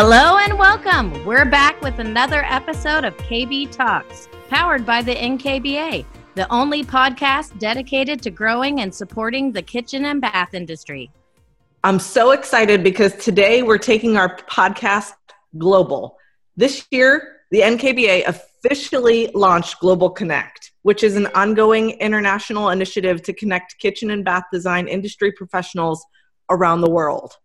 Hello and welcome. We're back with another episode of KB Talks, powered by the NKBA, the only podcast dedicated to growing and supporting the kitchen and bath industry. I'm so excited because today we're taking our podcast global. This year, the NKBA officially launched Global Connect, which is an ongoing international initiative to connect kitchen and bath design industry professionals around the world.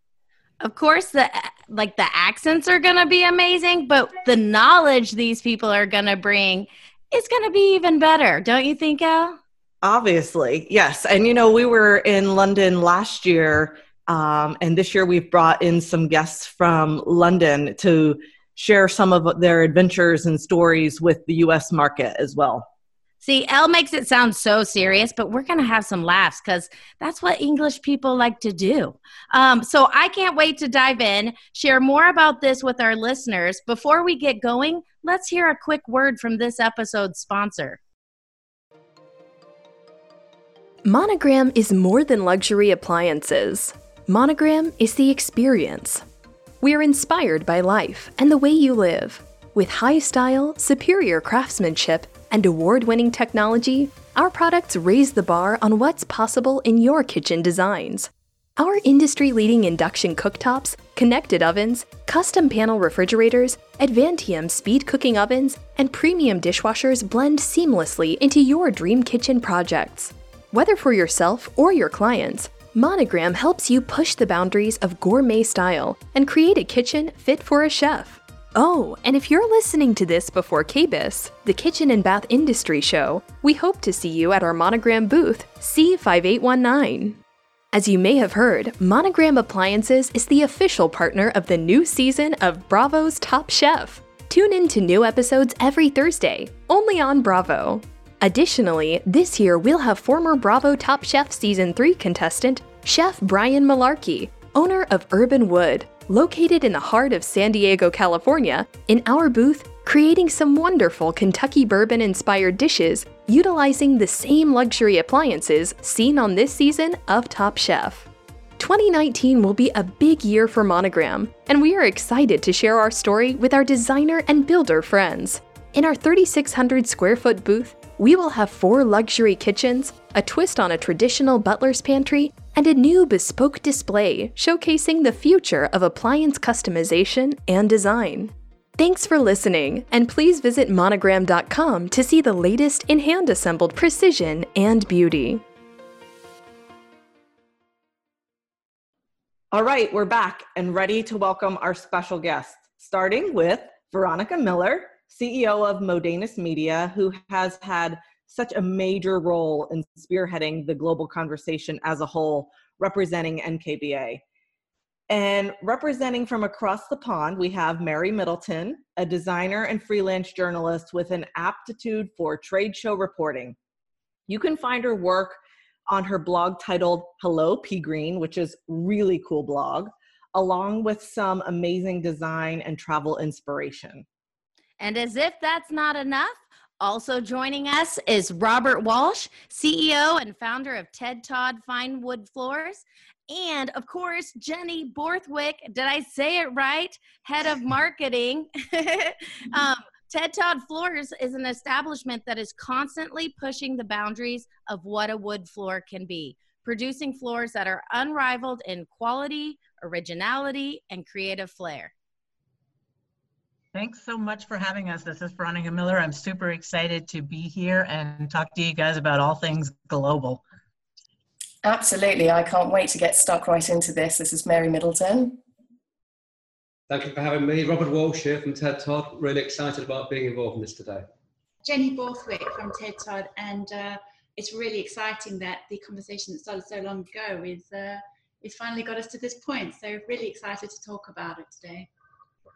Of course, the like the accents are going to be amazing, but the knowledge these people are going to bring is going to be even better, don't you think, Al? Obviously, yes. And you know, we were in London last year, um, and this year we've brought in some guests from London to share some of their adventures and stories with the US market as well. See, Elle makes it sound so serious, but we're going to have some laughs because that's what English people like to do. Um, so I can't wait to dive in, share more about this with our listeners. Before we get going, let's hear a quick word from this episode's sponsor. Monogram is more than luxury appliances. Monogram is the experience. We are inspired by life and the way you live. With high style, superior craftsmanship, and award winning technology, our products raise the bar on what's possible in your kitchen designs. Our industry leading induction cooktops, connected ovens, custom panel refrigerators, Advantium speed cooking ovens, and premium dishwashers blend seamlessly into your dream kitchen projects. Whether for yourself or your clients, Monogram helps you push the boundaries of gourmet style and create a kitchen fit for a chef. Oh, and if you're listening to this before KBIS, the Kitchen and Bath Industry Show, we hope to see you at our Monogram booth, C5819. As you may have heard, Monogram Appliances is the official partner of the new season of Bravo's Top Chef. Tune in to new episodes every Thursday, only on Bravo. Additionally, this year we'll have former Bravo Top Chef Season 3 contestant, Chef Brian Malarkey, owner of Herb & Wood, located in the heart of San Diego, California, in our booth, creating some wonderful Kentucky bourbon inspired dishes utilizing the same luxury appliances seen on this season of Top Chef. 2019 will be a big year for Monogram, and we are excited to share our story with our designer and builder friends. In our 3,600 square foot booth, we will have four luxury kitchens, a twist on a traditional butler's pantry, and a new bespoke display showcasing the future of appliance customization and design. Thanks for listening, and please visit monogram.com to see the latest in hand assembled precision and beauty. All right, we're back and ready to welcome our special guest, starting with Veronica Miller, CEO of Modenus Media, who has had such a major role in spearheading the global conversation as a whole, representing NKBA. And representing from across the pond, we have Mary Middleton, a designer and freelance journalist with an aptitude for trade show reporting. You can find her work on her blog titled Hello Peagreen, which is really cool blog, along with some amazing design and travel inspiration. And as if that's not enough, also joining us is Robert Walsh, CEO and founder of Ted Todd Fine Wood Floors. And of course, Jenny Borthwick, did I say it right? Head of marketing. um, Ted Todd Floors is an establishment that is constantly pushing the boundaries of what a wood floor can be, producing floors that are unrivaled in quality, originality, and creative flair. Thanks so much for having us. This is Veronica Miller. I'm super excited to be here and talk to you guys about all things global. Absolutely. I can't wait to get stuck right into this. This is Mary Middleton. Thank you for having me. Robert Walsh here from TED Todd. Really excited about being involved in this today. Jenny Borthwick from TED Todd. And uh, it's really exciting that the conversation that started so long ago is, uh, is finally got us to this point. So really excited to talk about it today.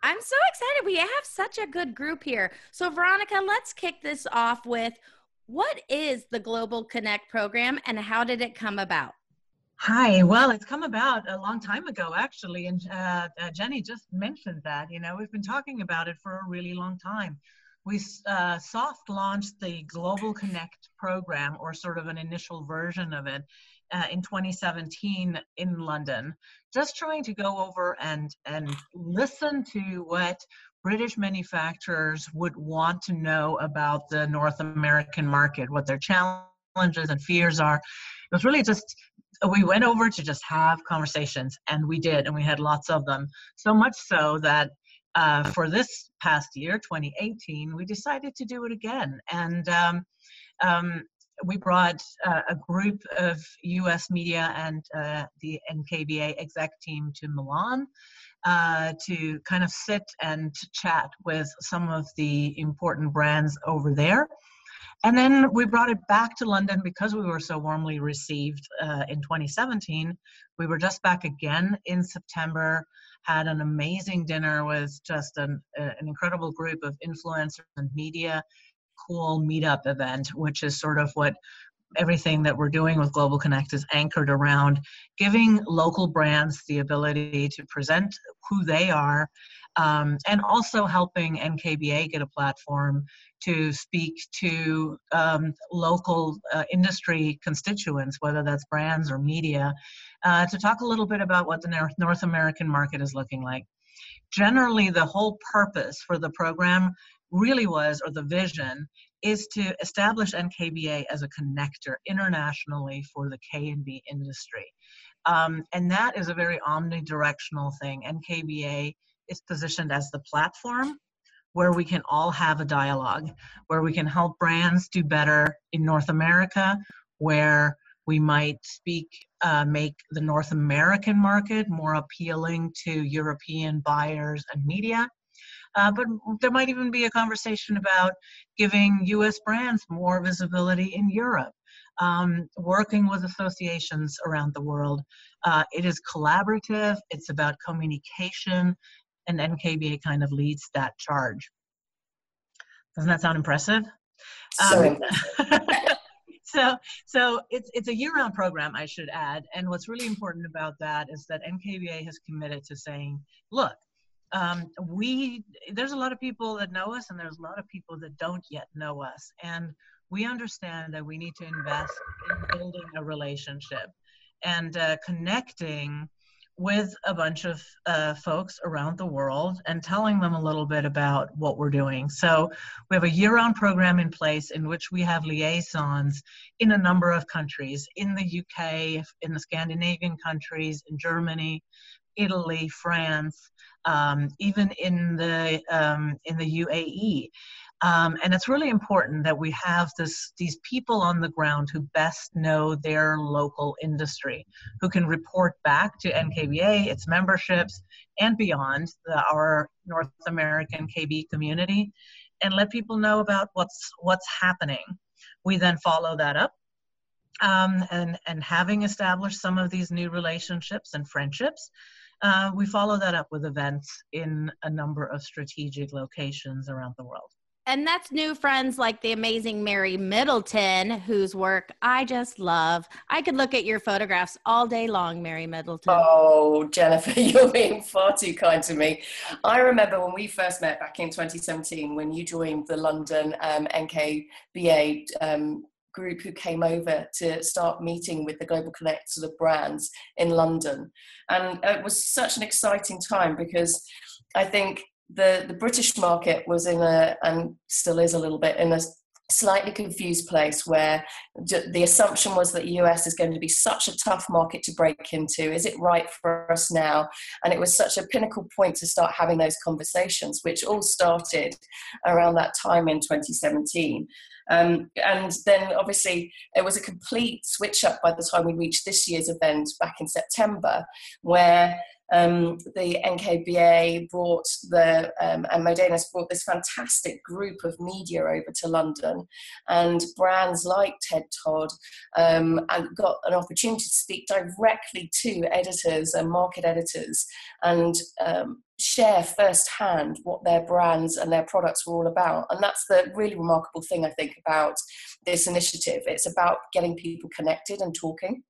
I'm so excited. We have such a good group here. So, Veronica, let's kick this off with what is the Global Connect program and how did it come about? Hi, well, it's come about a long time ago, actually. And uh, uh, Jenny just mentioned that, you know, we've been talking about it for a really long time. we uh, soft launched the Global Connect program, or sort of an initial version of it, uh, in 2017 in London, just trying to go over and and listen to what British manufacturers would want to know about the North American market, what their challenges and fears are. It was really just we went over to just have conversations, and we did, and we had lots of them. So much so that uh, for this past year, 2018, we decided to do it again. And um, um, we brought uh, a group of US media and uh, the NKBA exec team to Milan uh, to kind of sit and chat with some of the important brands over there. And then we brought it back to London because we were so warmly received uh, in 2017. We were just back again in September had an amazing dinner with just an, an incredible group of influencers and media cool meetup event which is sort of what everything that we're doing with global connect is anchored around giving local brands the ability to present who they are um, and also helping nkba get a platform to speak to um, local uh, industry constituents whether that's brands or media uh, to talk a little bit about what the North American market is looking like. Generally, the whole purpose for the program really was, or the vision, is to establish NKBA as a connector internationally for the K&B industry. Um, and that is a very omnidirectional thing. NKBA is positioned as the platform where we can all have a dialogue, where we can help brands do better in North America, where we might speak, uh, make the North American market more appealing to European buyers and media. Uh, but there might even be a conversation about giving US brands more visibility in Europe, um, working with associations around the world. Uh, it is collaborative, it's about communication, and NKBA kind of leads that charge. Doesn't that sound impressive? So um, so so it's it's a year-round program i should add and what's really important about that is that nkba has committed to saying look um, we there's a lot of people that know us and there's a lot of people that don't yet know us and we understand that we need to invest in building a relationship and uh, connecting with a bunch of uh, folks around the world and telling them a little bit about what we're doing. So we have a year-round program in place in which we have liaisons in a number of countries, in the UK, in the Scandinavian countries, in Germany, Italy, France, um, even in the um, in the UAE. Um, and it's really important that we have this, these people on the ground who best know their local industry, who can report back to NKBA, its memberships, and beyond the, our North American KB community, and let people know about what's what's happening. We then follow that up, um, and and having established some of these new relationships and friendships. Uh, we follow that up with events in a number of strategic locations around the world and that's new friends like the amazing Mary Middleton, whose work I just love. I could look at your photographs all day long, Mary Middleton. Oh, Jennifer, you're being far too kind to me. I remember when we first met back in 2017 when you joined the London um, NKBA um, group who came over to start meeting with the Global Connect sort of brands in London. And it was such an exciting time because I think the, the British market was in a, and still is a little bit, in a slightly confused place where the assumption was that the US is going to be such a tough market to break into. Is it right for us now? And it was such a pinnacle point to start having those conversations, which all started around that time in 2017. Um, and then obviously it was a complete switch up by the time we reached this year's event back in September, where um, the NKBA brought the, um, and Modenus brought this fantastic group of media over to London, and brands like Ted Todd um, and got an opportunity to speak directly to editors and market editors and um, share firsthand what their brands and their products were all about. And that's the really remarkable thing, I think, about this initiative. It's about getting people connected and talking.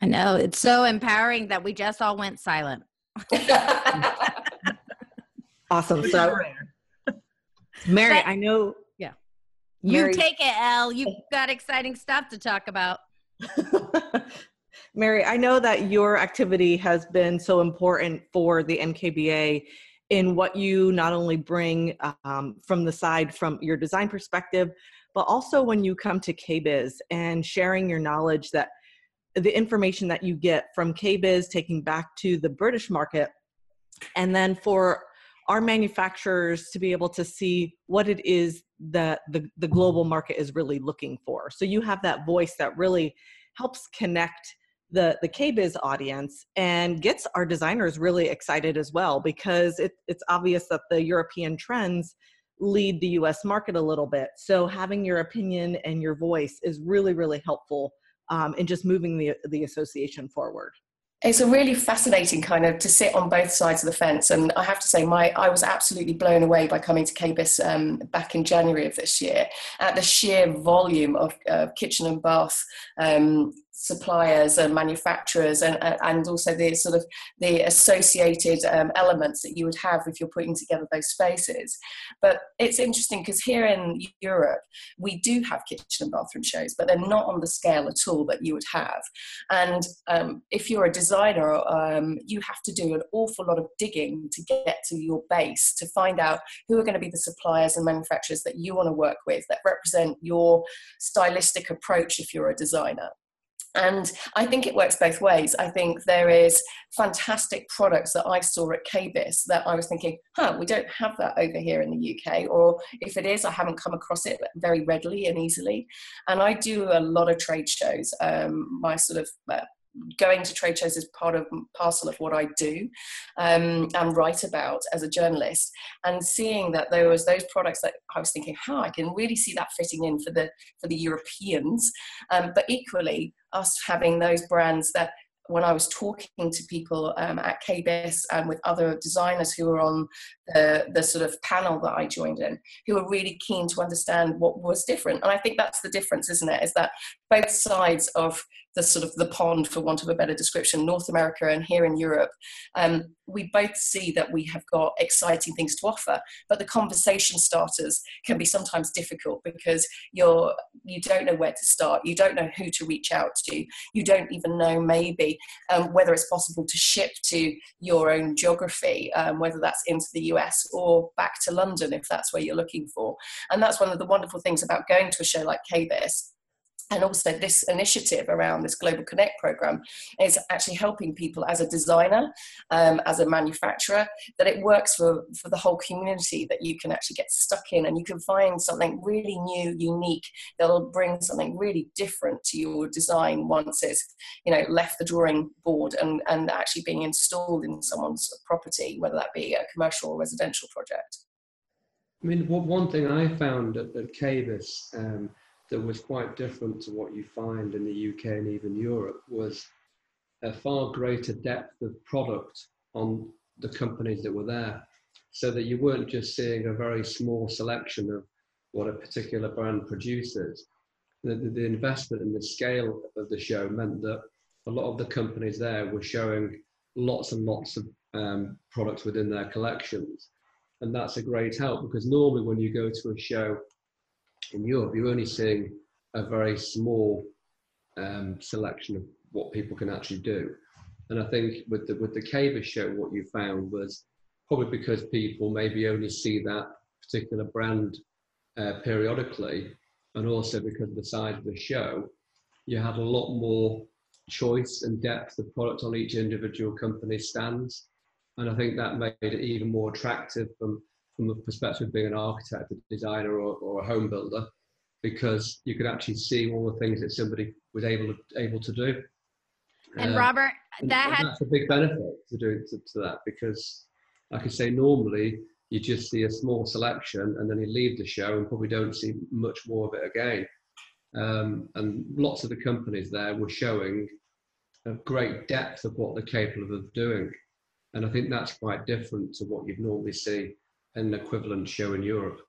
I know it's so empowering that we just all went silent. awesome. So Mary, But- I know. Yeah. You Mary- take it, Elle. You've got exciting stuff to talk about. Mary, I know that your activity has been so important for the NKBA in what you not only bring um, from the side from your design perspective, but also when you come to KBIS and sharing your knowledge that the information that you get from KBIS taking back to the British market, and then for our manufacturers to be able to see what it is that the, the global market is really looking for. So you have that voice that really helps connect the the KBIS audience and gets our designers really excited as well because it, it's obvious that the European trends lead the US market a little bit. So having your opinion and your voice is really, really helpful um, in just moving the, the association forward. it's a really fascinating kind of to sit on both sides of the fence and i have to say my i was absolutely blown away by coming to KBIS um, back in january of this year at the sheer volume of uh, kitchen and bath um, suppliers and manufacturers and, and also the sort of the associated um, elements that you would have if you're putting together those spaces but it's interesting because here in europe we do have kitchen and bathroom shows but they're not on the scale at all that you would have and um, if you're a designer, um, you have to do an awful lot of digging to get to your base to find out who are going to be the suppliers and manufacturers that you want to work with that represent your stylistic approach if you're a designer. And I think it works both ways. I think there is fantastic products that I saw at KBIS that I was thinking, huh, we don't have that over here in the UK. Or if it is, I haven't come across it very readily and easily. And I do a lot of trade shows. Um, my sort of uh, going to trade shows is part of parcel of what I do um, and write about as a journalist. And seeing that there was those products that I was thinking, how I can really see that fitting in for the for the Europeans, um, but equally us having those brands that. When I was talking to people um, at KBIS and with other designers who were on the, the sort of panel that I joined in, who were really keen to understand what was different. And I think that's the difference, isn't it? Is that both sides of the sort of the pond, for want of a better description, North America and here in Europe, um, we both see that we have got exciting things to offer. But the conversation starters can be sometimes difficult because you're you don't know where to start, you don't know who to reach out to, you don't even know maybe um, whether it's possible to ship to your own geography, um, whether that's into the US or back to London if that's where you're looking for. And that's one of the wonderful things about going to a show like KBIS and also this initiative around this global connect program is actually helping people as a designer um, as a manufacturer that it works for for the whole community that you can actually get stuck in and you can find something really new unique that'll bring something really different to your design once it's you know left the drawing board and and actually being installed in someone's property whether that be a commercial or residential project. I mean, one thing I found at, at um, that was quite different to what you find in the UK and even Europe was a far greater depth of product on the companies that were there. So that you weren't just seeing a very small selection of what a particular brand produces. The, the, investment and the scale of the show meant that a lot of the companies there were showing lots and lots of um, products within their collections. And that's a great help because normally when you go to a show in Europe, you're only seeing a very small um, selection of what people can actually do. And I think with the with the KBIS show, what you found was probably because people maybe only see that particular brand uh, periodically, and also because of the size of the show, you had a lot more choice and depth of product on each individual company's stands. And I think that made it even more attractive from, from the perspective of being an architect, a designer, or, or a home builder, because you could actually see all the things that somebody was able to, able to do. And Uh, Robert, that and had that's a big benefit to doing to, to that because, like I say, normally you just see a small selection and then you leave the show and probably don't see much more of it again. Um, and lots of the companies there were showing a great depth of what they're capable of doing. And I think that's quite different to what you'd normally see an equivalent show in Europe.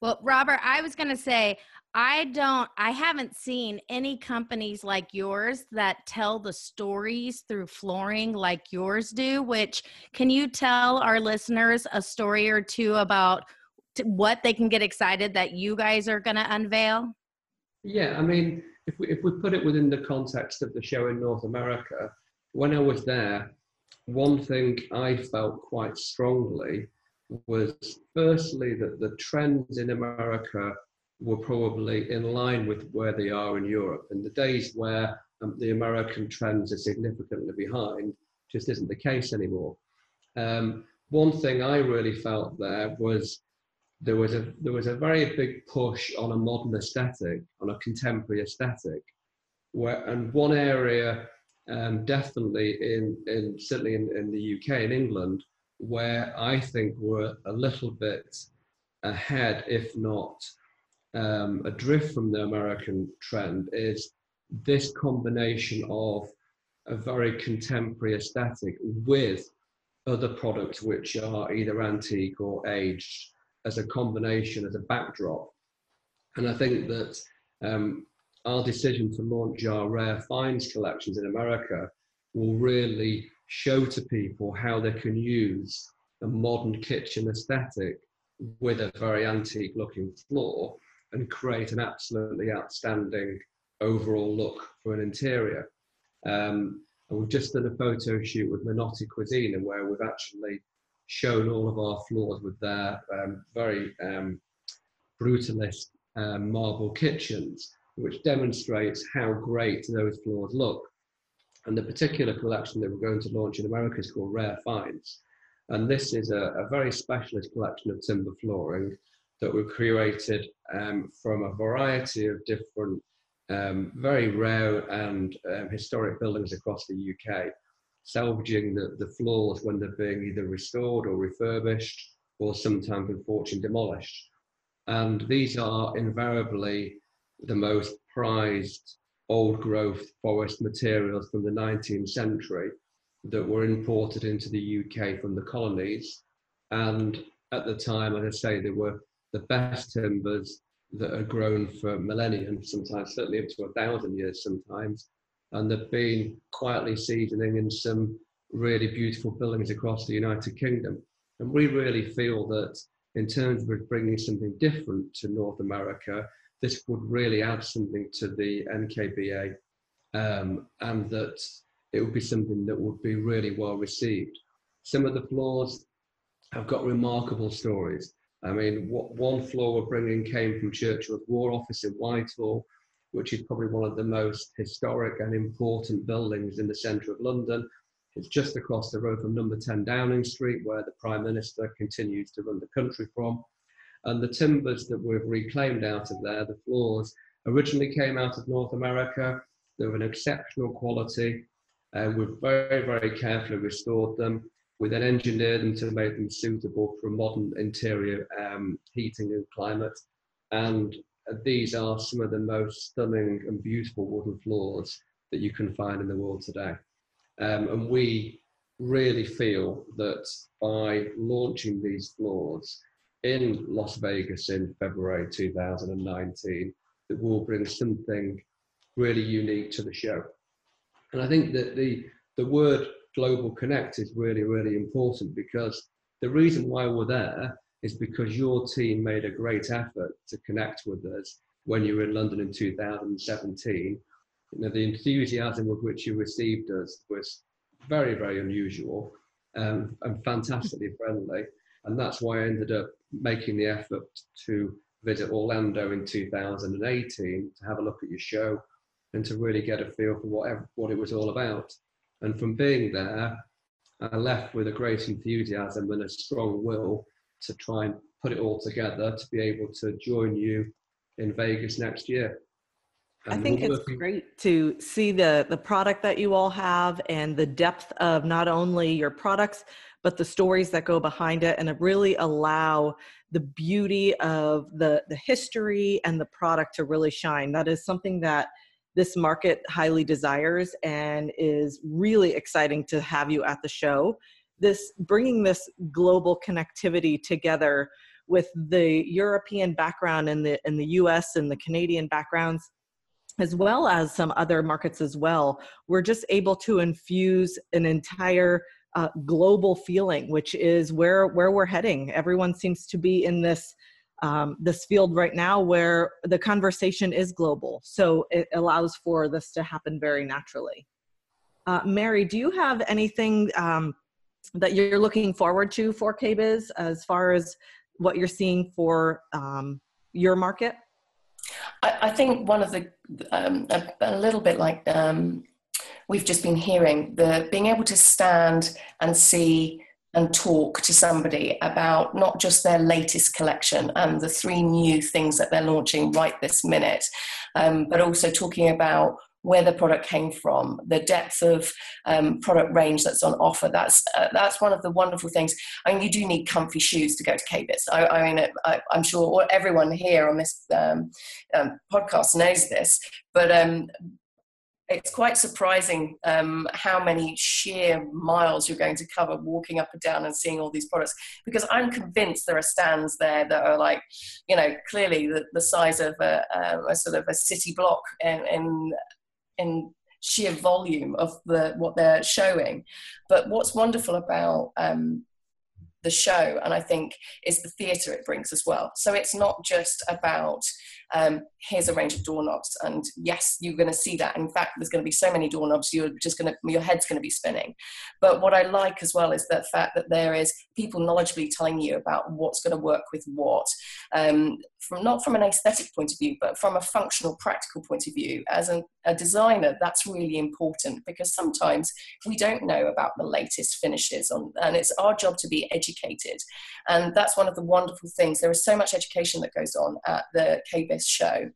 Well, Robert, I was going to say, I don't, I haven't seen any companies like yours that tell the stories through flooring like yours do. Which can you tell our listeners a story or two about what they can get excited that you guys are going to unveil? Yeah, I mean, if we, if we put it within the context of the show in North America, when I was there, one thing I felt quite strongly was firstly that the trends in America were probably in line with where they are in Europe. In the days where um, the American trends are significantly behind, just isn't the case anymore. Um, one thing I really felt there was there was a there was a very big push on a modern aesthetic, on a contemporary aesthetic, where and one area um, definitely in in certainly in, in the UK in England where I think we're a little bit ahead, if not um, adrift from the American trend, is this combination of a very contemporary aesthetic with other products which are either antique or aged as a combination, as a backdrop. And I think that um, our decision to launch our rare finds collections in America will really show to people how they can use a modern kitchen aesthetic with a very antique looking floor and create an absolutely outstanding overall look for an interior. Um, and we've just done a photo shoot with Minotti Cucine, where we've actually shown all of our floors with their um, very um, brutalist um, marble kitchens, which demonstrates how great those floors look. And the particular collection that we're going to launch in America is called Rare Finds. And this is a, a very specialist collection of timber flooring that we've created um, from a variety of different, um, very rare and um, historic buildings across the UK, salvaging the, the floors when they're being either restored or refurbished or sometimes unfortunately demolished. And these are invariably the most prized old growth forest materials from the 19th century that were imported into the UK from the colonies. And at the time, as I say, they were the best timbers that are grown for millennia, sometimes certainly up to a thousand years sometimes. And they've been quietly seasoning in some really beautiful buildings across the United Kingdom. And we really feel that in terms of bringing something different to North America, this would really add something to the NKBA um, and that it would be something that would be really well received. Some of the floors have got remarkable stories. I mean, what one floor we're bringing came from Churchill's War Office in Whitehall, which is probably one of the most historic and important buildings in the centre of London. It's just across the road from number 10 Downing Street, where the Prime Minister continues to run the country from. And the timbers that we've reclaimed out of there, the floors, originally came out of North America. They were an exceptional quality. And we've very, very carefully restored them. We then engineered them to make them suitable for modern interior um, heating and climate. And these are some of the most stunning and beautiful wooden floors that you can find in the world today. Um, and we really feel that by launching these floors, in Las Vegas in February 2019 that will bring something really unique to the show. And I think that the, the word global connect is really, really important because the reason why we're there is because your team made a great effort to connect with us when you were in London in 2017. You know, the enthusiasm with which you received us was very, very unusual um, and fantastically friendly. And that's why I ended up making the effort to visit Orlando in 2018 to have a look at your show and to really get a feel for what, what it was all about. And from being there, I left with a great enthusiasm and a strong will to try and put it all together to be able to join you in Vegas next year. And I think it's great to see the the product that you all have and the depth of not only your products but the stories that go behind it and really allow the beauty of the the history and the product to really shine. That is something that this market highly desires and is really exciting to have you at the show. This bringing this global connectivity together with the european background and the in the us and the canadian backgrounds as well as some other markets as well we're just able to infuse an entire uh, global feeling, which is where where we're heading. Everyone seems to be in this um, this field right now where the conversation is global, so it allows for this to happen very naturally. Uh, Mary, do you have anything um, that you're looking forward to for KBIS as far as what you're seeing for um, your market? I, I, think one of the um, a, a, little bit like um, we've just been hearing the being able to stand and see and talk to somebody about not just their latest collection and the three new things that they're launching right this minute, um, but also talking about where the product came from, the depth of um, product range that's on offer. That's uh, that's one of the wonderful things. I mean, you do need comfy shoes to go to KBIS. I, I mean, I, am sure everyone here on this um, um, podcast knows this, but um, it's quite surprising um, how many sheer miles you're going to cover walking up and down and seeing all these products because i'm convinced there are stands there that are like you know clearly the, the size of a, a, a sort of a city block in, in, in sheer volume of the what they're showing. But what's wonderful about um, the show and i think is the theatre it brings as well. So it's not just about um, here's a range of doorknobs and yes you're going to see that. In fact there's going to be so many doorknobs you're just going to your head's going to be spinning. But what i like as well is the fact that there is people knowledgeably telling you about what's going to work with what. Um, from not from an aesthetic point of view but from a functional practical point of view as a designer that's really important because sometimes we don't know about the latest finishes on and it's our job to be educated. And that's one of the wonderful things. There is so much education that goes on at the KBIS show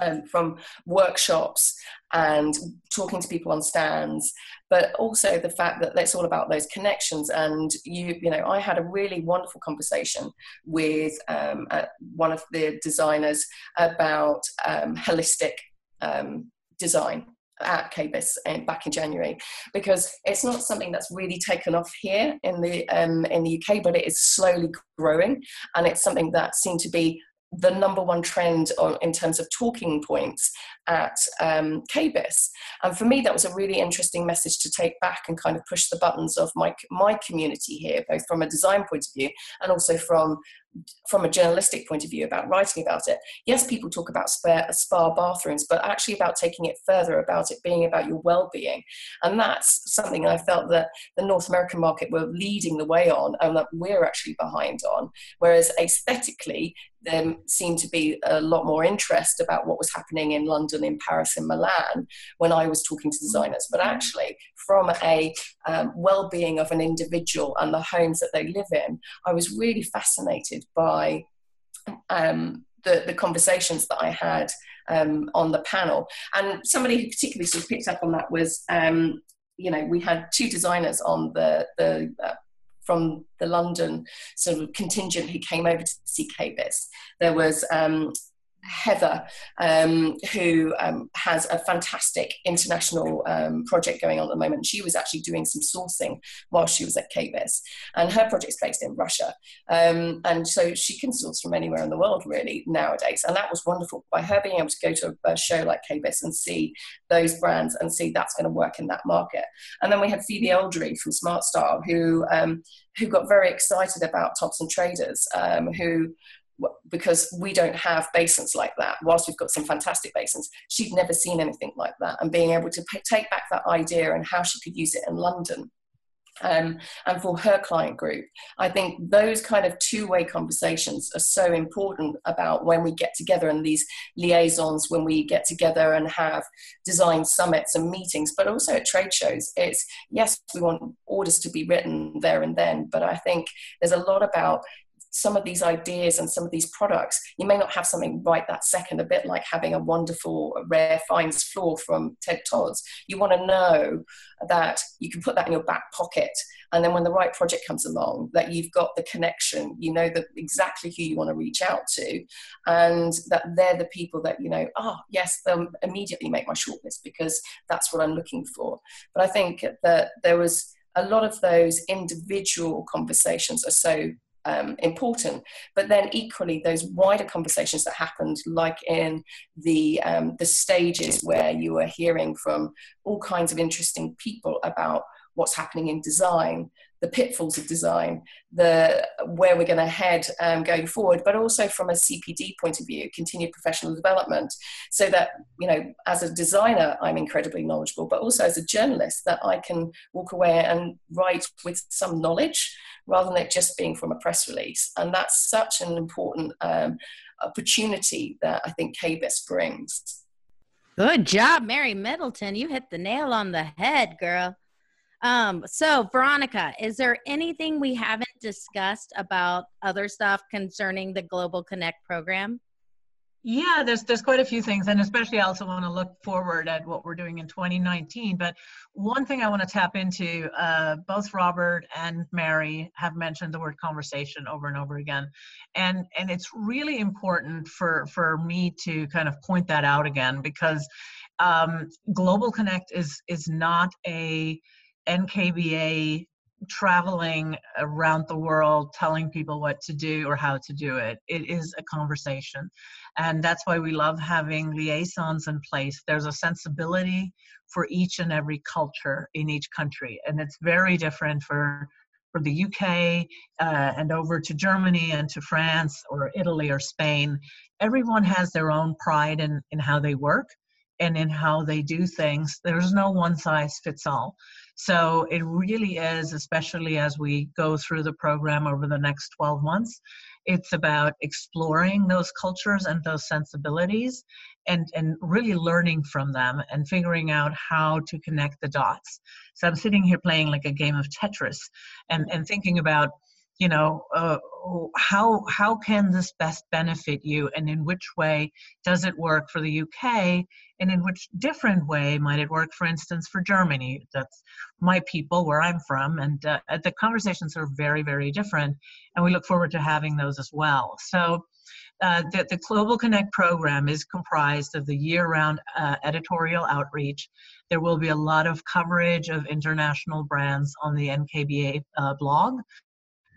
um, from workshops and talking to people on stands, but also the fact that it's all about those connections. And you, you know, I had a really wonderful conversation with um, uh, one of the designers about um, holistic um, design at KBIS back in January because it's not something that's really taken off here in the um, in the UK, but it is slowly growing, and it's something that seemed to be the number one trend on, in terms of talking points at um, KBIS. And for me, that was a really interesting message to take back and kind of push the buttons of my, my community here, both from a design point of view and also from from a journalistic point of view about writing about it. Yes people talk about spa, spa bathrooms but actually about taking it further about it being about your well-being. And that's something i felt that the north american market were leading the way on and that we're actually behind on. Whereas aesthetically there seemed to be a lot more interest about what was happening in London, in Paris, in Milan when I was talking to designers. But actually, from a um, well-being of an individual and the homes that they live in, I was really fascinated by um, the, the conversations that I had um, on the panel. And somebody who particularly sort of picked up on that was, um, you know, we had two designers on the the uh, from the London sort of contingent who came over to see KBIS. There was um, Heather, um, who um, has a fantastic international um, project going on at the moment. She was actually doing some sourcing while she was at KBIS, and her project's based in Russia. Um, and so she can source from anywhere in the world, really, nowadays. And that was wonderful by her being able to go to a, show like KBIS and see those brands and see that's going to work in that market. And then we had Phoebe Eldry from Smart Style, who um, who got very excited about Thompson Traders, um, who because we don't have basins like that. Whilst we've got some fantastic basins, she'd never seen anything like that. And being able to take back that idea and how she could use it in London. Um, and for her client group, I think those kind of two way conversations are so important about when we get together and these liaisons, when we get together and have design summits and meetings, but also at trade shows. It's yes, we want orders to be written there and then, but I think there's a lot about some of these ideas and some of these products, you may not have something right that second, a bit like having a wonderful uh, rare finds floor from Ted Todd's. You want to know that you can put that in your back pocket. And then when the right project comes along, that you've got the connection, you know that exactly who you want to reach out to, and that they're the people that, you know, oh, yes, they'll immediately make my shortlist because that's what I'm looking for. But I think that there was a lot of those individual conversations are so um, important. But then equally, those wider conversations that happened, like in the um, the stages where you were hearing from all kinds of interesting people about what's happening in design, the pitfalls of design, the where we're going to head um, going forward, but also from a CPD point of view, continued professional development, so that you know, as a designer, I'm incredibly knowledgeable, but also as a journalist, that I can walk away and write with some knowledge rather than it just being from a press release, and that's such an important um, opportunity that I think KBIS brings. Good job, Mary Middleton. You hit the nail on the head, girl. Um, so Veronica, is there anything we haven't discussed about other stuff concerning the Global Connect program? Yeah, there's there's quite a few things, and especially I also want to look forward at what we're doing in 2019. But one thing I want to tap into, uh, both Robert and Mary have mentioned the word conversation over and over again, and and it's really important for for me to kind of point that out again because um, Global Connect is is not a NKBA traveling around the world telling people what to do or how to do it. It is a conversation. And that's why we love having liaisons in place. There's a sensibility for each and every culture in each country. And it's very different for for the UK uh, and over to Germany and to France or Italy or Spain. Everyone has their own pride in, in how they work and in how they do things. There's no one size fits all. So it really is, especially as we go through the program over the next 12 months, it's about exploring those cultures and those sensibilities and, and really learning from them and figuring out how to connect the dots. So I'm sitting here playing like a game of Tetris and, and thinking about you know uh, how how can this best benefit you? And in which way does it work for the uk and in which different way might it work for instance for germany? That's my people where i'm from and uh, the conversations are very very different and we look forward to having those as well. So uh, the, the Global Connect program is comprised of the year-round uh, editorial outreach. There will be a lot of coverage of international brands on the NKBA uh, blog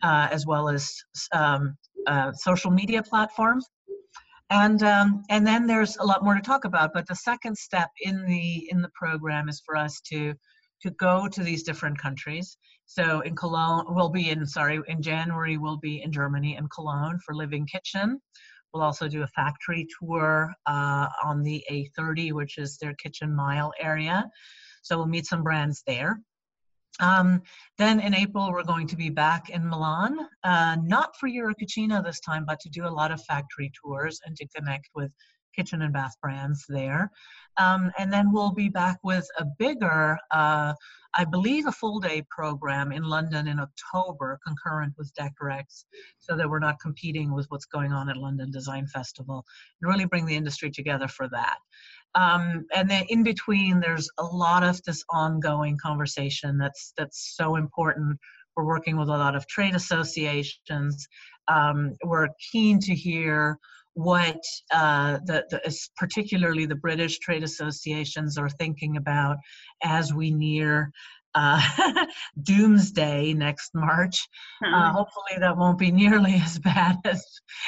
uh, as well as um, uh, social media platforms. And um, and then there's a lot more to talk about. But the second step in the in the program is for us to to go to these different countries. So in Cologne, we'll be in sorry in January we'll be in Germany and Cologne for Living Kitchen. We'll also do a factory tour uh, on the A30, which is their kitchen mile area. So we'll meet some brands there. Um, then in April, we're going to be back in Milan, uh, not for Eurocucina this time, but to do a lot of factory tours and to connect with kitchen and bath brands there. Um, and then we'll be back with a bigger, uh, I believe, a full day program in London in October, concurrent with Decorex, so that we're not competing with what's going on at London Design Festival, and really bring the industry together for that. Um, and then in between, there's a lot of this ongoing conversation that's that's so important. We're working with a lot of trade associations. Um, we're keen to hear what uh, the, the, particularly the British trade associations are thinking about as we near uh, doomsday next March. Uh, hmm. hopefully, that won't be nearly as bad as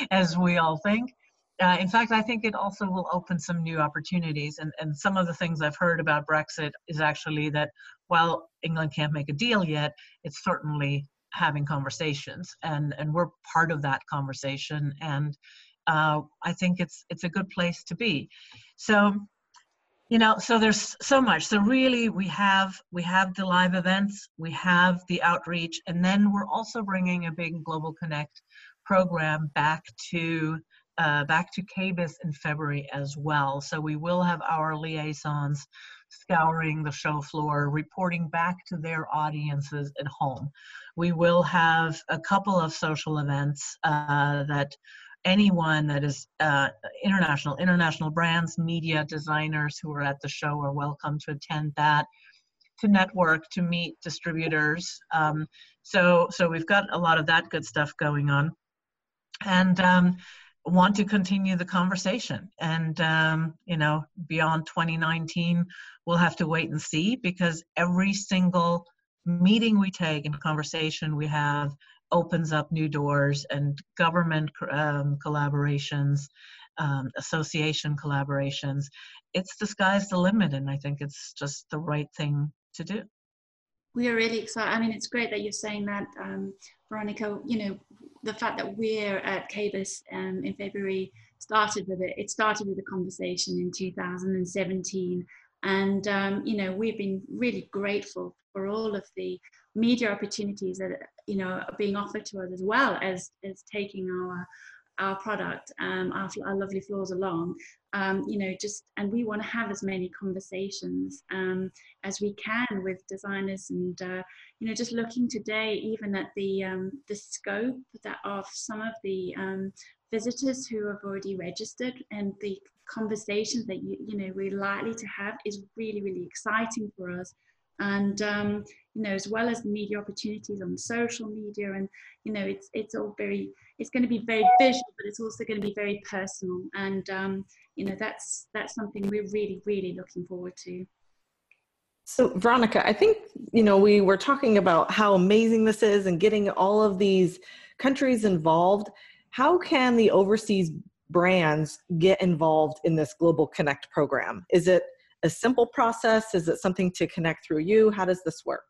as we all think uh, in fact, I think it also will open some new opportunities. And, and some of the things I've heard about Brexit is actually that while England can't make a deal yet, it's certainly having conversations, and and we're part of that conversation. And uh, I think it's it's a good place to be. So you know so there's so much so really we have we have the live events we have the outreach and then we're also bringing a big global connect program back to uh, back to KBIS in February as well. So we will have our liaisons scouring the show floor, reporting back to their audiences at home. We will have a couple of social events uh, that anyone that is uh, international, international brands, media, designers who are at the show are welcome to attend that to network to meet distributors um, so so we've got a lot of that good stuff going on and um, want to continue the conversation. And, um, you know, beyond 2019, we'll have to wait and see because every single meeting we take and conversation we have opens up new doors and government um, collaborations, um, association collaborations. It's the sky's the limit, and I think it's just the right thing to do. we are really excited. I mean, it's great that you're saying that, um, Veronica. You know, the fact that we're at KBIS um, in February started with it. It started with a conversation in 2017, and um, you know, we've been really grateful for all of the media opportunities that you know are being offered to us, as well as as taking our our product, um, our, our lovely floors along, um, you know, just, and we want to have as many conversations um, as we can with designers and, uh, you know, just looking today even at the, um, the scope that of some of the um, visitors who have already registered and the conversations that, you, you know, we're likely to have is really, really exciting for us and um, you know as well as the media opportunities on social media and you know it's it's all very it's going to be very visual but it's also going to be very personal. And um, you know that's that's something we're really really looking forward to. So veronica i think you know we were talking about how amazing this is and getting all of these countries involved. How can the overseas brands get involved in this global connect program? Is it a simple process is it something to connect through you how does this work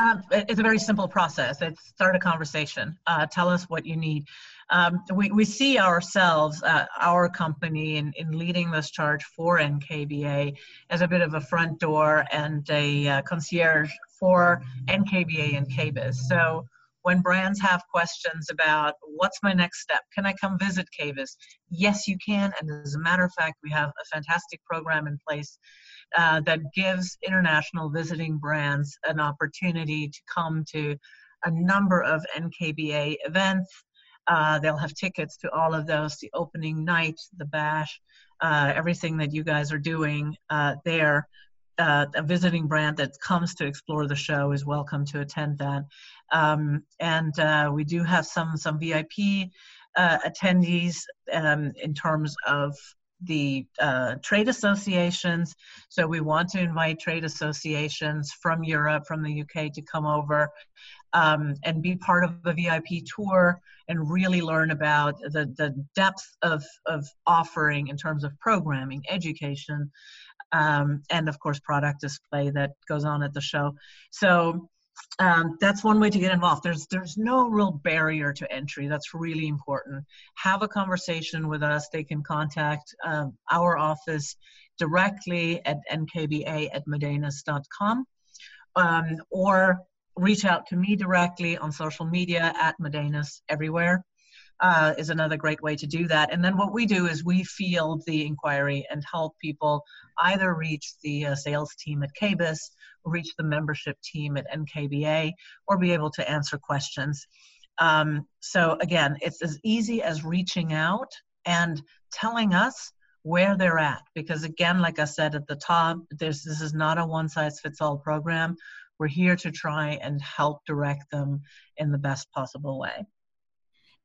um, it's a very simple process. It's start a conversation. Uh, tell us what you need. Um, we, we see ourselves, uh, our company, in, in leading this charge for NKBA as a bit of a front door and a uh, concierge for NKBA and KBIS. So when brands have questions about what's my next step, can I come visit KBIS? Yes, you can. And as a matter of fact, we have a fantastic program in place uh, that gives international visiting brands an opportunity to come to a number of NKBA events. Uh, they'll have tickets to all of those, the opening night, the bash, uh, everything that you guys are doing uh, there. Uh, a visiting brand that comes to explore the show is welcome to attend that. Um, and uh, we do have some some VIP attendees um, in terms of the uh, trade associations. So we want to invite trade associations from Europe, from the UK to come over um, and be part of the VIP tour and really learn about the, the depth of, of offering in terms of programming, education, um, and of course product display that goes on at the show. So um, that's one way to get involved. There's there's no real barrier to entry. That's really important. Have a conversation with us. They can contact um, our office directly at nkba at modenus.com um, or reach out to me directly on social media at Modenus everywhere uh, is another great way to do that. And then what we do is we field the inquiry and help people either reach the uh, sales team at KBIS, reach the membership team at NKBA, or be able to answer questions. Um, so again, it's as easy as reaching out and telling us where they're at. Because again, like I said at the top, this is not a one size fits all program. We're here to try and help direct them in the best possible way.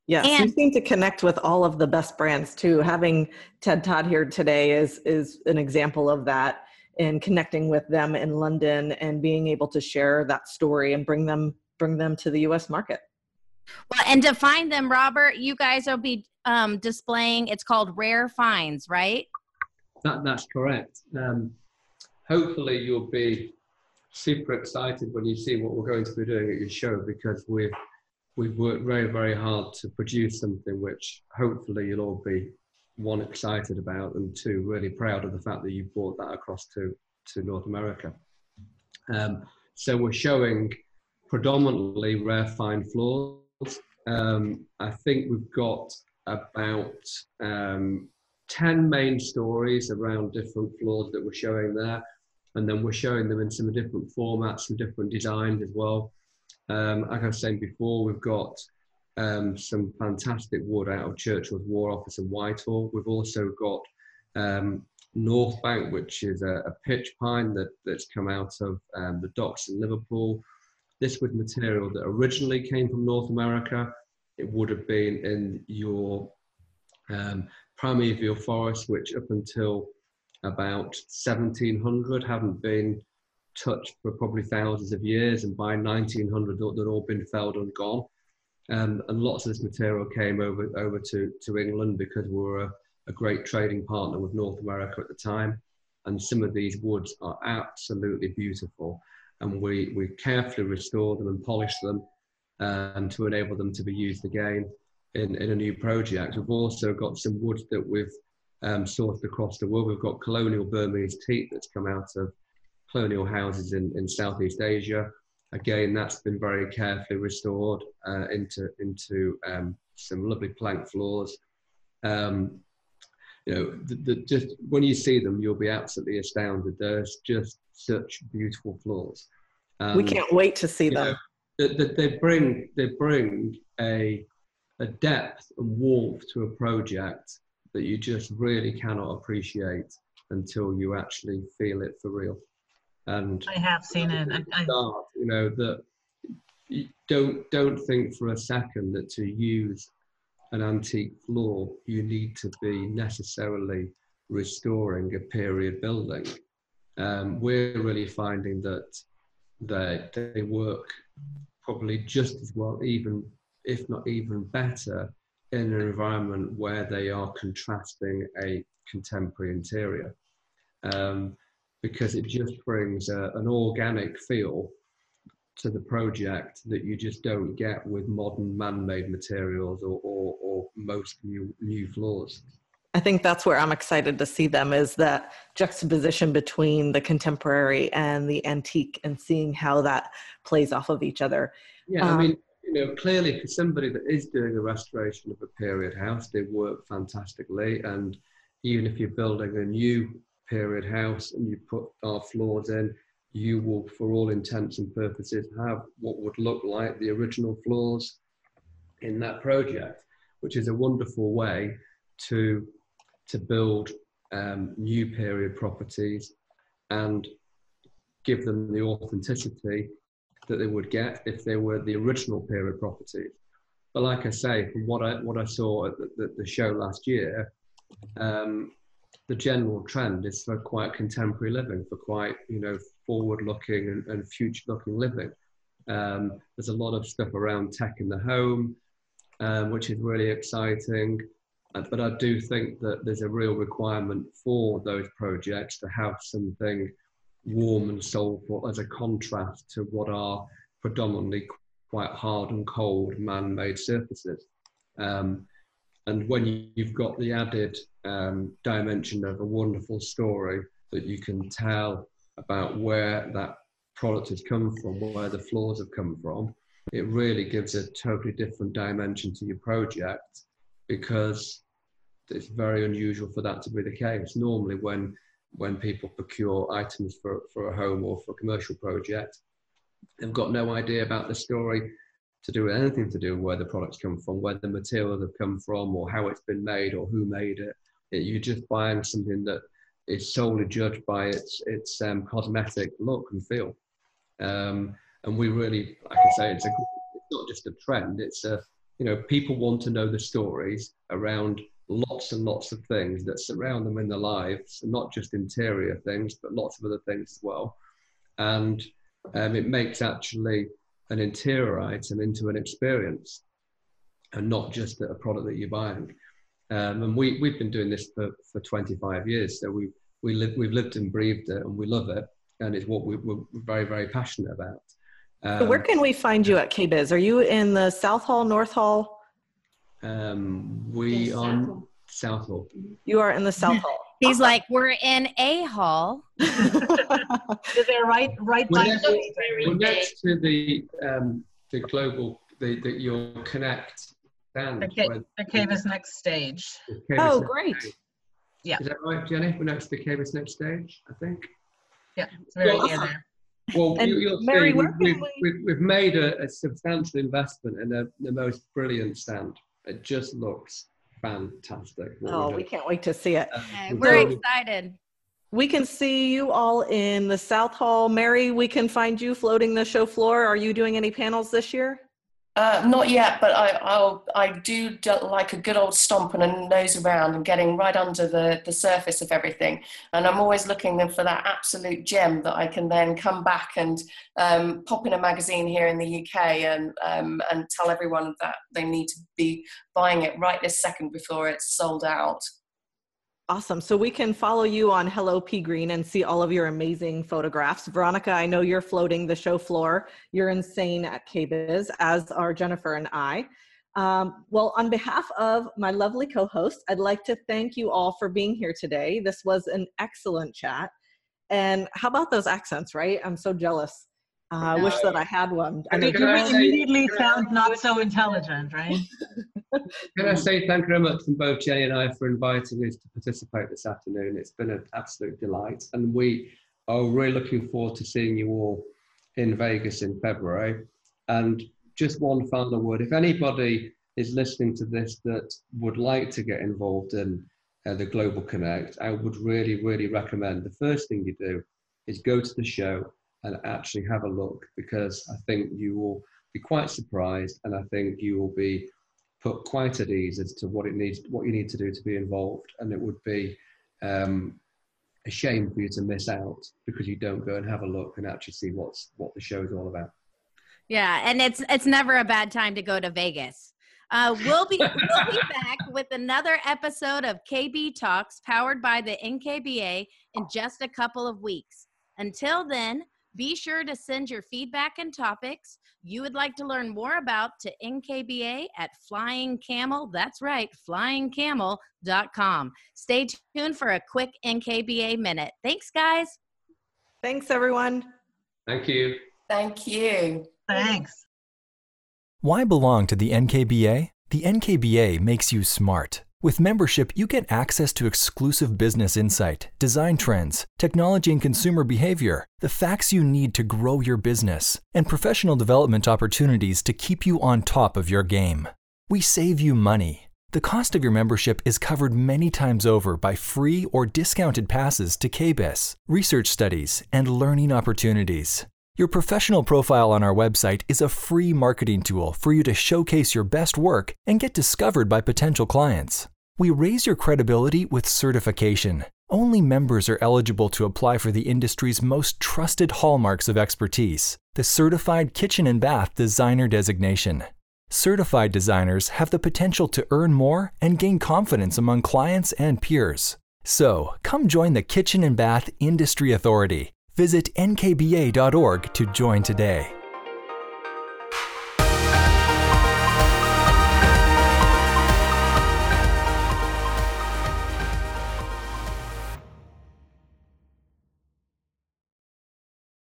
Yes, and, you seem to connect with all of the best brands too. Having Ted Todd here today is is an example of that in connecting with them in London and being able to share that story and bring them bring them to the US market. Well, and to find them, Robert, you guys will be um, displaying. It's called Rare Finds, right? That that's correct. Um, hopefully, you'll be super excited when you see what we're going to be doing at your show because we're we've worked very, very hard to produce something which hopefully you'll all be one excited about and two really proud of the fact that you brought that across to to North America. Um, so we're showing predominantly rare fine floors. Um, I think we've got about um, 10 main stories around different floors that we're showing there. And then we're showing them in some different formats, and different designs as well. Um, like I was saying before, we've got um, some fantastic wood out of Churchill's War Office in Whitehall. We've also got um, North Bank, which is a, a, pitch pine that, that's come out of um, the docks in Liverpool. This was material that originally came from North America. It would have been in your um, primeval forest, which up until about 1700 hadn't been touched for probably thousands of years, and by 1900 they'd all been felled and gone. Um, and lots of this material came over over to, to England because we were a, a great trading partner with North America at the time. And some of these woods are absolutely beautiful. and we, we carefully restore them and polish them and to enable them to be used again in, in a new project. We've also got some wood that we've um, sourced across the world. We've got colonial Burmese teak that's come out of colonial houses in, in Southeast Asia. Again, that's been very carefully restored uh, into, into um, some lovely plank floors. Um, you know, the, the, just when you see them, you'll be absolutely astounded. There's just such beautiful floors. we can't wait to see them. Know, they, they bring they bring a a depth and warmth to a project that you just really cannot appreciate until you actually feel it for real. And I have seen it. I, start, you know that don't don't think for a second that to use an antique floor you need to be necessarily restoring a period building. Um, we're really finding that they they work probably just as well, even if not even better, in an environment where they are contrasting a contemporary interior. Um, because it just brings a, an organic feel to the project that you just don't get with modern man-made materials or, or, or most new new floors. I think that's where I'm excited to see them is that juxtaposition between the contemporary and the antique and seeing how that plays off of each other. Yeah, um, I mean, you know, clearly for somebody that is doing a restoration of a period house, they work fantastically. And even if you're building a new period house and you put our floors in, you will, for all intents and purposes, have what would look like the original floors in that project, which is a wonderful way to, to build um, new period properties and give them the authenticity that they would get if they were the original period properties. But like I say, from what I what I saw at the, the, the show last year, um, the general trend is for quite contemporary living, for quite you know forward-looking and, and future-looking living. Um, there's a lot of stuff around tech in the home, um, which is really exciting. Uh, but I do think that there's a real requirement for those projects to have something warm and soulful as a contrast to what are predominantly quite hard and cold man-made surfaces. Um, and when you've got the added um, dimension of a wonderful story that you can tell about where that product has come from, where the floors have come from, it really gives a totally different dimension to your project because it's very unusual for that to be the case. Normally, when when people procure items for, for a home or for a commercial project, they've got no idea about the story to do with anything to do with where the products come from, where the materials have come from, or how it's been made, or who made it. it you're just buying something that is solely judged by its its um, cosmetic look and feel. Um, and we really, like I say, it's, a, it's not just a trend. It's a you know people want to know the stories around lots and lots of things that surround them in their lives, not just interior things, but lots of other things as well. And um, it makes actually an interior item into an experience and not just a product that you're buying. Um, and we, we've been doing this for, for 25 years. So we, we live, we've lived and breathed it and we love it. And it's what we, are very, very passionate about. Um, so where can we find you at KBIS? Are you in the South Hall, North Hall? Um, we yes, are South Hall. You are in the South Hall. He's like, we're in a hall. They're right, right we're next, we're next to the um, the global, the, the your Connect stand. The, K, the KBIS next stage. Oh, great. Stage. Yeah. Is that right, Jenny? We're next to the KBIS next stage, I think. Yeah, it's very well, near there. Well, you, will Mary, see, we've, we've, we've, made a, a substantial investment in a, the most brilliant stand. It just looks fantastic. Oh, we can't wait to see it. Okay, we're excited. We can see you all in the South Hall. Mary, we can find you floating the show floor. Are you doing any panels this year? Uh, not yet, but I, I'll, I do like a good old stomp and a nose around and getting right under the, the surface of everything. And I'm always looking for that absolute gem that I can then come back and um, pop in a magazine here in the UK and, um, and tell everyone that they need to be buying it right this second before it's sold out. Awesome. So we can follow you on Hello Peagreen and see all of your amazing photographs. Veronica, I know you're floating the show floor. You're insane at KBIS, as are Jennifer and I. Um, well, on behalf of my lovely co host, I'd like to thank you all for being here today. This was an excellent chat. And how about those accents, right? I'm so jealous. Uh, I wish that I had one. I mean, you immediately sound not so intelligent, right? Can I say thank you very much from both Jenny and I for inviting us to participate this afternoon? It's been an absolute delight. And we are really looking forward to seeing you all in Vegas in February. And just one final word if anybody is listening to this that would like to get involved in uh, the Global Connect, I would really, really recommend the first thing you do is go to the show and actually have a look because I think you will be quite surprised and I think you will be put quite at ease as to what it needs, what you need to do to be involved. And it would be um, a shame for you to miss out because you don't go and have a look and actually see what's what the show is all about. Yeah, and it's it's never a bad time to go to Vegas. Uh, we'll be we'll be back with another episode of KB Talks powered by the NKBA in just a couple of weeks. Until then, be sure to send your feedback and topics you would like to learn more about to NKBA at Flying Camel. That's right, flyingcamel.com. Stay tuned for a quick NKBA minute. Thanks, guys. Thanks, everyone. Thank you. Thank you. Thanks. Why belong to the NKBA? The NKBA makes you smart. With membership, you get access to exclusive business insight, design trends, technology and consumer behavior, the facts you need to grow your business, and professional development opportunities to keep you on top of your game. We save you money. The cost of your membership is covered many times over by free or discounted passes to KBIS, research studies, and learning opportunities. Your professional profile on our website is a free marketing tool for you to showcase your best work and get discovered by potential clients. We raise your credibility with certification. Only members are eligible to apply for the industry's most trusted hallmarks of expertise the Certified Kitchen and Bath Designer designation. Certified designers have the potential to earn more and gain confidence among clients and peers. So, come join the Kitchen and Bath Industry Authority. Visit nkba.org to join today.